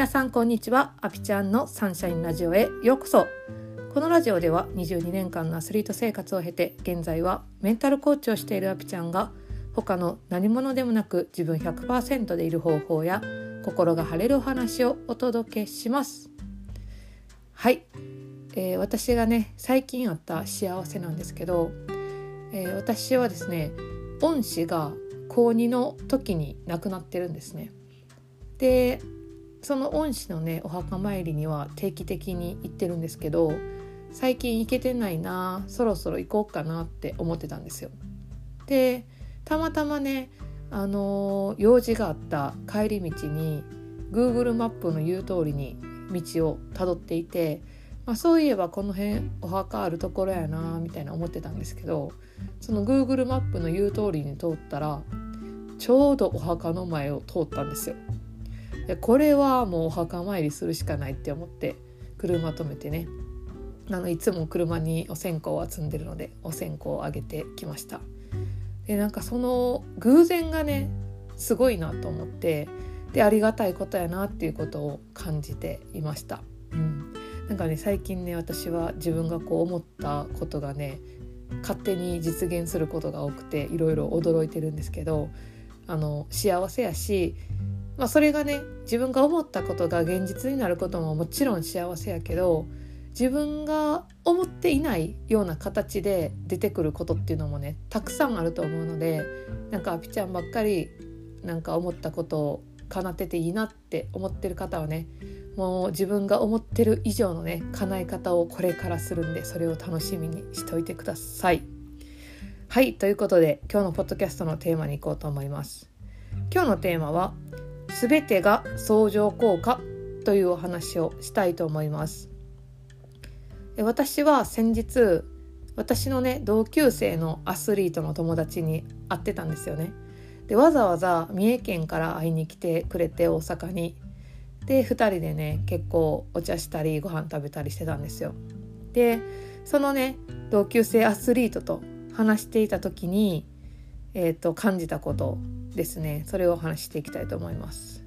皆さんこんにちは。アピちゃんのサンシャインラジオへようこそ。このラジオでは22年間のアスリート生活を経て現在はメンタルコーチをしているアピちゃんが他の何者でもなく自分100%でいる方法や心が晴れるお話をお届けします。はい、えー、私がね最近あった幸せなんですけど、えー、私はですね恩師が高2の時に亡くなってるんですね。でその恩師のねお墓参りには定期的に行ってるんですけど最近行けてないなそろそろ行こうかなって思ってたんですよ。でたまたまねあの用事があった帰り道に Google マップの言う通りに道をたどっていて、まあ、そういえばこの辺お墓あるところやなみたいな思ってたんですけどその Google マップの言う通りに通ったらちょうどお墓の前を通ったんですよ。でこれはもうお墓参りするしかないって思って車止めてね。あのいつも車にお線香を積んでるのでお線香をあげてきました。でなんかその偶然がねすごいなと思ってでありがたいことやなっていうことを感じていました、うん、なんかね最近ね私は自分がこう思ったことがね勝手に実現することが多くていろいろ驚いてるんですけどあの幸せやしまあ、それがね自分が思ったことが現実になることももちろん幸せやけど自分が思っていないような形で出てくることっていうのもねたくさんあると思うのでなんかアピちゃんばっかりなんか思ったことを叶ってていいなって思ってる方はねもう自分が思ってる以上のね叶え方をこれからするんでそれを楽しみにしておいてください。はいということで今日のポッドキャストのテーマに行こうと思います。今日のテーマは全てが相乗効果というお話をしたいと思います。私は先日私のね同級生のアスリートの友達に会ってたんですよね。でわざわざ三重県から会いに来てくれて大阪に。で2人でね結構お茶したりご飯食べたりしてたんですよ。でそのね同級生アスリートと話していた時に、えーと感じたことですねそれをお話していきたいと思います。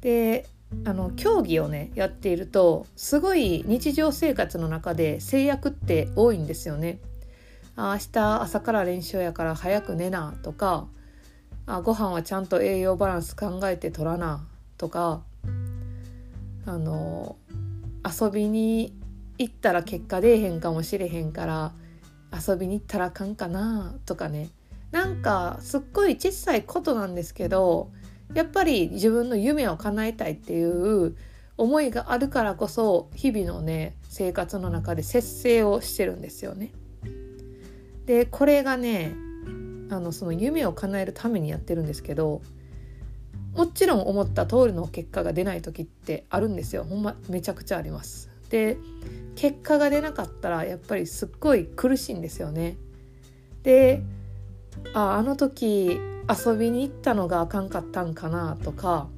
であの競技をねやっているとすごい日常生活の中で制約って多いんですよね。あ明日朝から練習やから早く寝なとかあご飯はちゃんと栄養バランス考えて取らなとかあの遊びに行ったら結果出えへんかもしれへんから遊びに行ったらあかんかなとかねなんかすっごい小さいことなんですけどやっぱり自分の夢を叶えたいっていう思いがあるからこそ日々のね生活の中で節制をしてるんですよね。でこれがねあのその夢を叶えるためにやってるんですけどもちろん思った通りの結果が出ない時ってあるんですよほんまめちゃくちゃあります。で結果が出なかったらやっぱりすっごい苦しいんですよね。でああの時遊びに行ったのがあかんかったんかなとか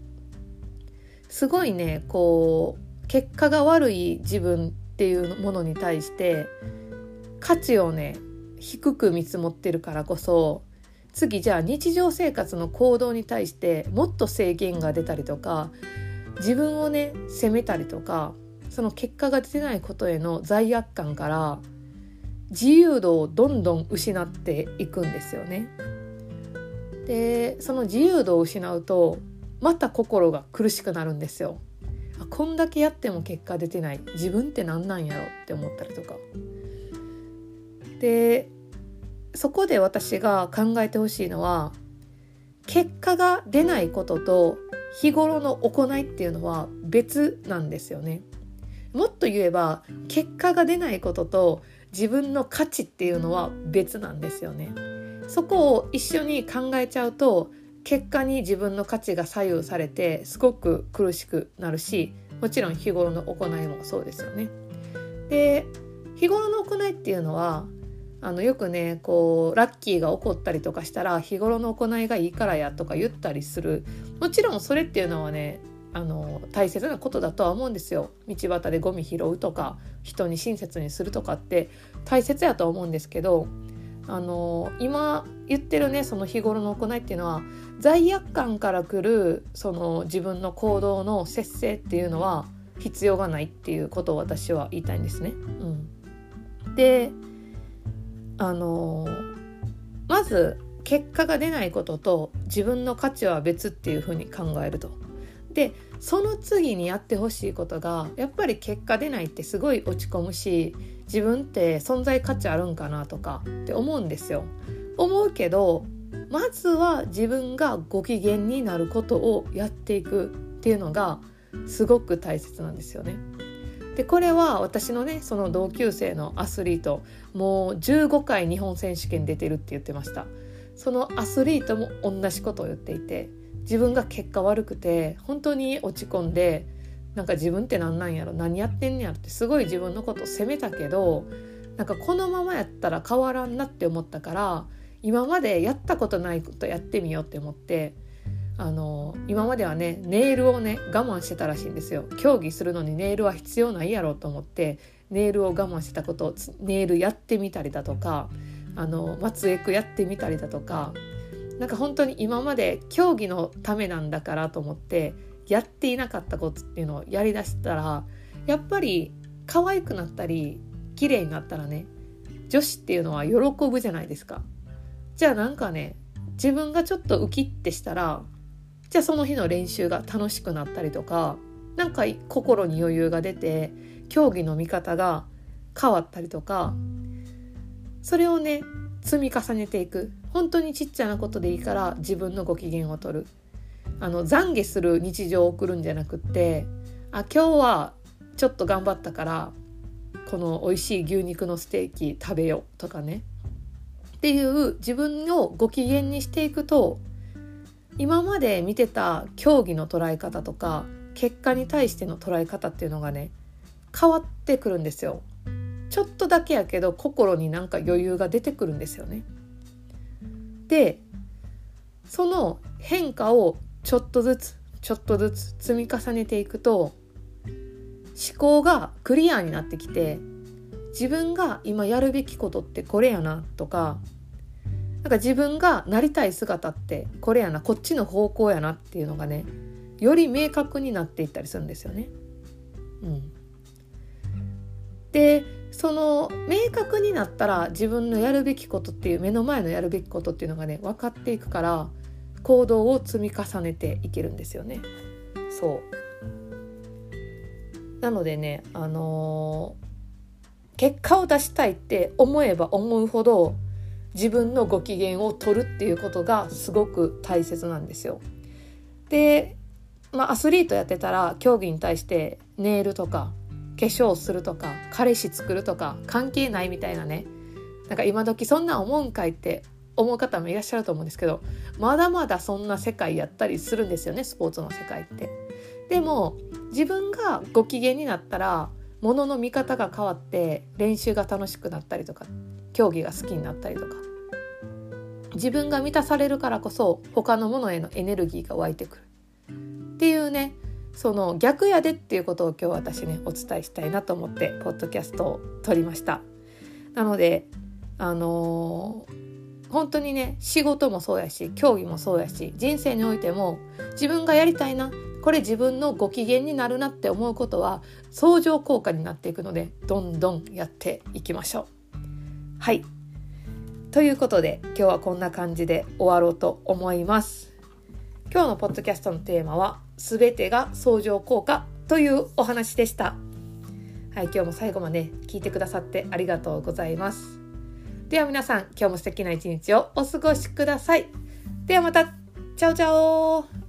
すごいねこう結果が悪い自分っていうものに対して価値をね低く見積もってるからこそ次じゃあ日常生活の行動に対してもっと制限が出たりとか自分をね責めたりとかその結果が出てないことへの罪悪感から自由度をどんどん失っていくんですよね。でその自由度を失うとまた心が苦しくなるんですよ。こんだけやっても結果出てない自分って何なんやろって思ったりとか。でそこで私が考えてほしいのは結果が出ないことと日頃の行いっていうのは別なんですよね。もっと言えば結果が出ないことと自分の価値っていうのは別なんですよね。そこを一緒に考えちゃうと結果に自分の価値が左右されてすごく苦しくなるしもちろん日頃の行いもそうですよね。で日頃の行いっていうのはあのよくねこうラッキーが起こったりとかしたら日頃の行いがいいからやとか言ったりするもちろんそれっていうのはねあの大切なことだとは思うんですよ道端でゴミ拾うとか人に親切にするとかって大切やと思うんですけどあの今言ってるねその日頃の行いっていうのは罪悪感からくるその自分の行動の節制っていうのは必要がないっていうことを私は言いたいんですね。うん、であのまず結果が出ないことと自分の価値は別っていうふうに考えると。でその次にやってほしいことがやっぱり結果出ないってすごい落ち込むし自分って存在価値あるんかなとかって思うんですよ。思うけどまずは自分がご機嫌になることをやっていくっていうのがすごく大切なんですよね。でこれは私のねその同級生のアスリートもう15回日本選手権出てるって言ってましたそのアスリートも同じことを言っていて自分が結果悪くて本当に落ち込んでなんか自分って何なんやろ何やってんねやろってすごい自分のことを責めたけどなんかこのままやったら変わらんなって思ったから今までやったことないことやってみようって思ってあの今まではねネイルをね我慢してたらしいんですよ。競技するのにネイルは必要ないやろうと思ってネイルを我慢してたことをネイルやってみたりだとかあの松江区やってみたりだとかなんか本当に今まで競技のためなんだからと思ってやっていなかったことっていうのをやりだしたらやっぱり可愛くなったり綺麗になったらね女子っていうのは喜ぶじゃないですか。じゃあなんかね自分がちょっとウキッてしたらじゃあその日の練習が楽しくなったりとかなんか心に余裕が出て競技の見方が変わったりとかそれをね積み重ねていく。本当にちっちゃなことでいいから自分のご機嫌を取る。あの懺悔する日常を送るんじゃなくってあ今日はちょっと頑張ったからこの美味しい牛肉のステーキ食べようとかね。っていう自分をご機嫌にしていくと今まで見てた競技の捉え方とか結果に対しての捉え方っていうのがね変わってくるんですよ。ちょっとだけやけど心になんか余裕が出てくるんですよね。でその変化をちょっとずつちょっとずつ積み重ねていくと思考がクリアになってきて自分が今やるべきことってこれやなとかなんか自分がなりたい姿ってこれやなこっちの方向やなっていうのがねより明確になっていったりするんですよね。うん、でその明確になったら自分のやるべきことっていう目の前のやるべきことっていうのがね分かっていくから行動を積み重ねていけるんですよね。そうなのでねあのー、結果を出したいって思えば思うほど自分のご機嫌を取るっていうことがすごく大切なんですよ。で、まあ、アスリートやってたら競技に対してネイルとか化粧するとか彼氏作るとか関係ないみたいなね。なんか今時そんな思うんかいって思う方もいらっしゃると思うんですけどまだまだそんな世界やったりするんですよねスポーツの世界って。でも自分がご機嫌になったらものの見方が変わって練習が楽しくなったりとか競技が好きになったりとか。自分が満たされるからこそ他のものへのエネルギーが湧いてくる。その逆やでっていうことを今日私ねお伝えしたいなと思ってポッドキャストを撮りました。なのであのー、本当にね仕事もそうやし競技もそうやし人生においても自分がやりたいなこれ自分のご機嫌になるなって思うことは相乗効果になっていくのでどんどんやっていきましょう。はい。ということで今日はこんな感じで終わろうと思います。今日のポッドキャストのテーマは全てが相乗効果というお話でした。はい、今日も最後まで聞いてくださってありがとうございます。では皆さん、今日も素敵な一日をお過ごしください。ではまた、チャオチャオ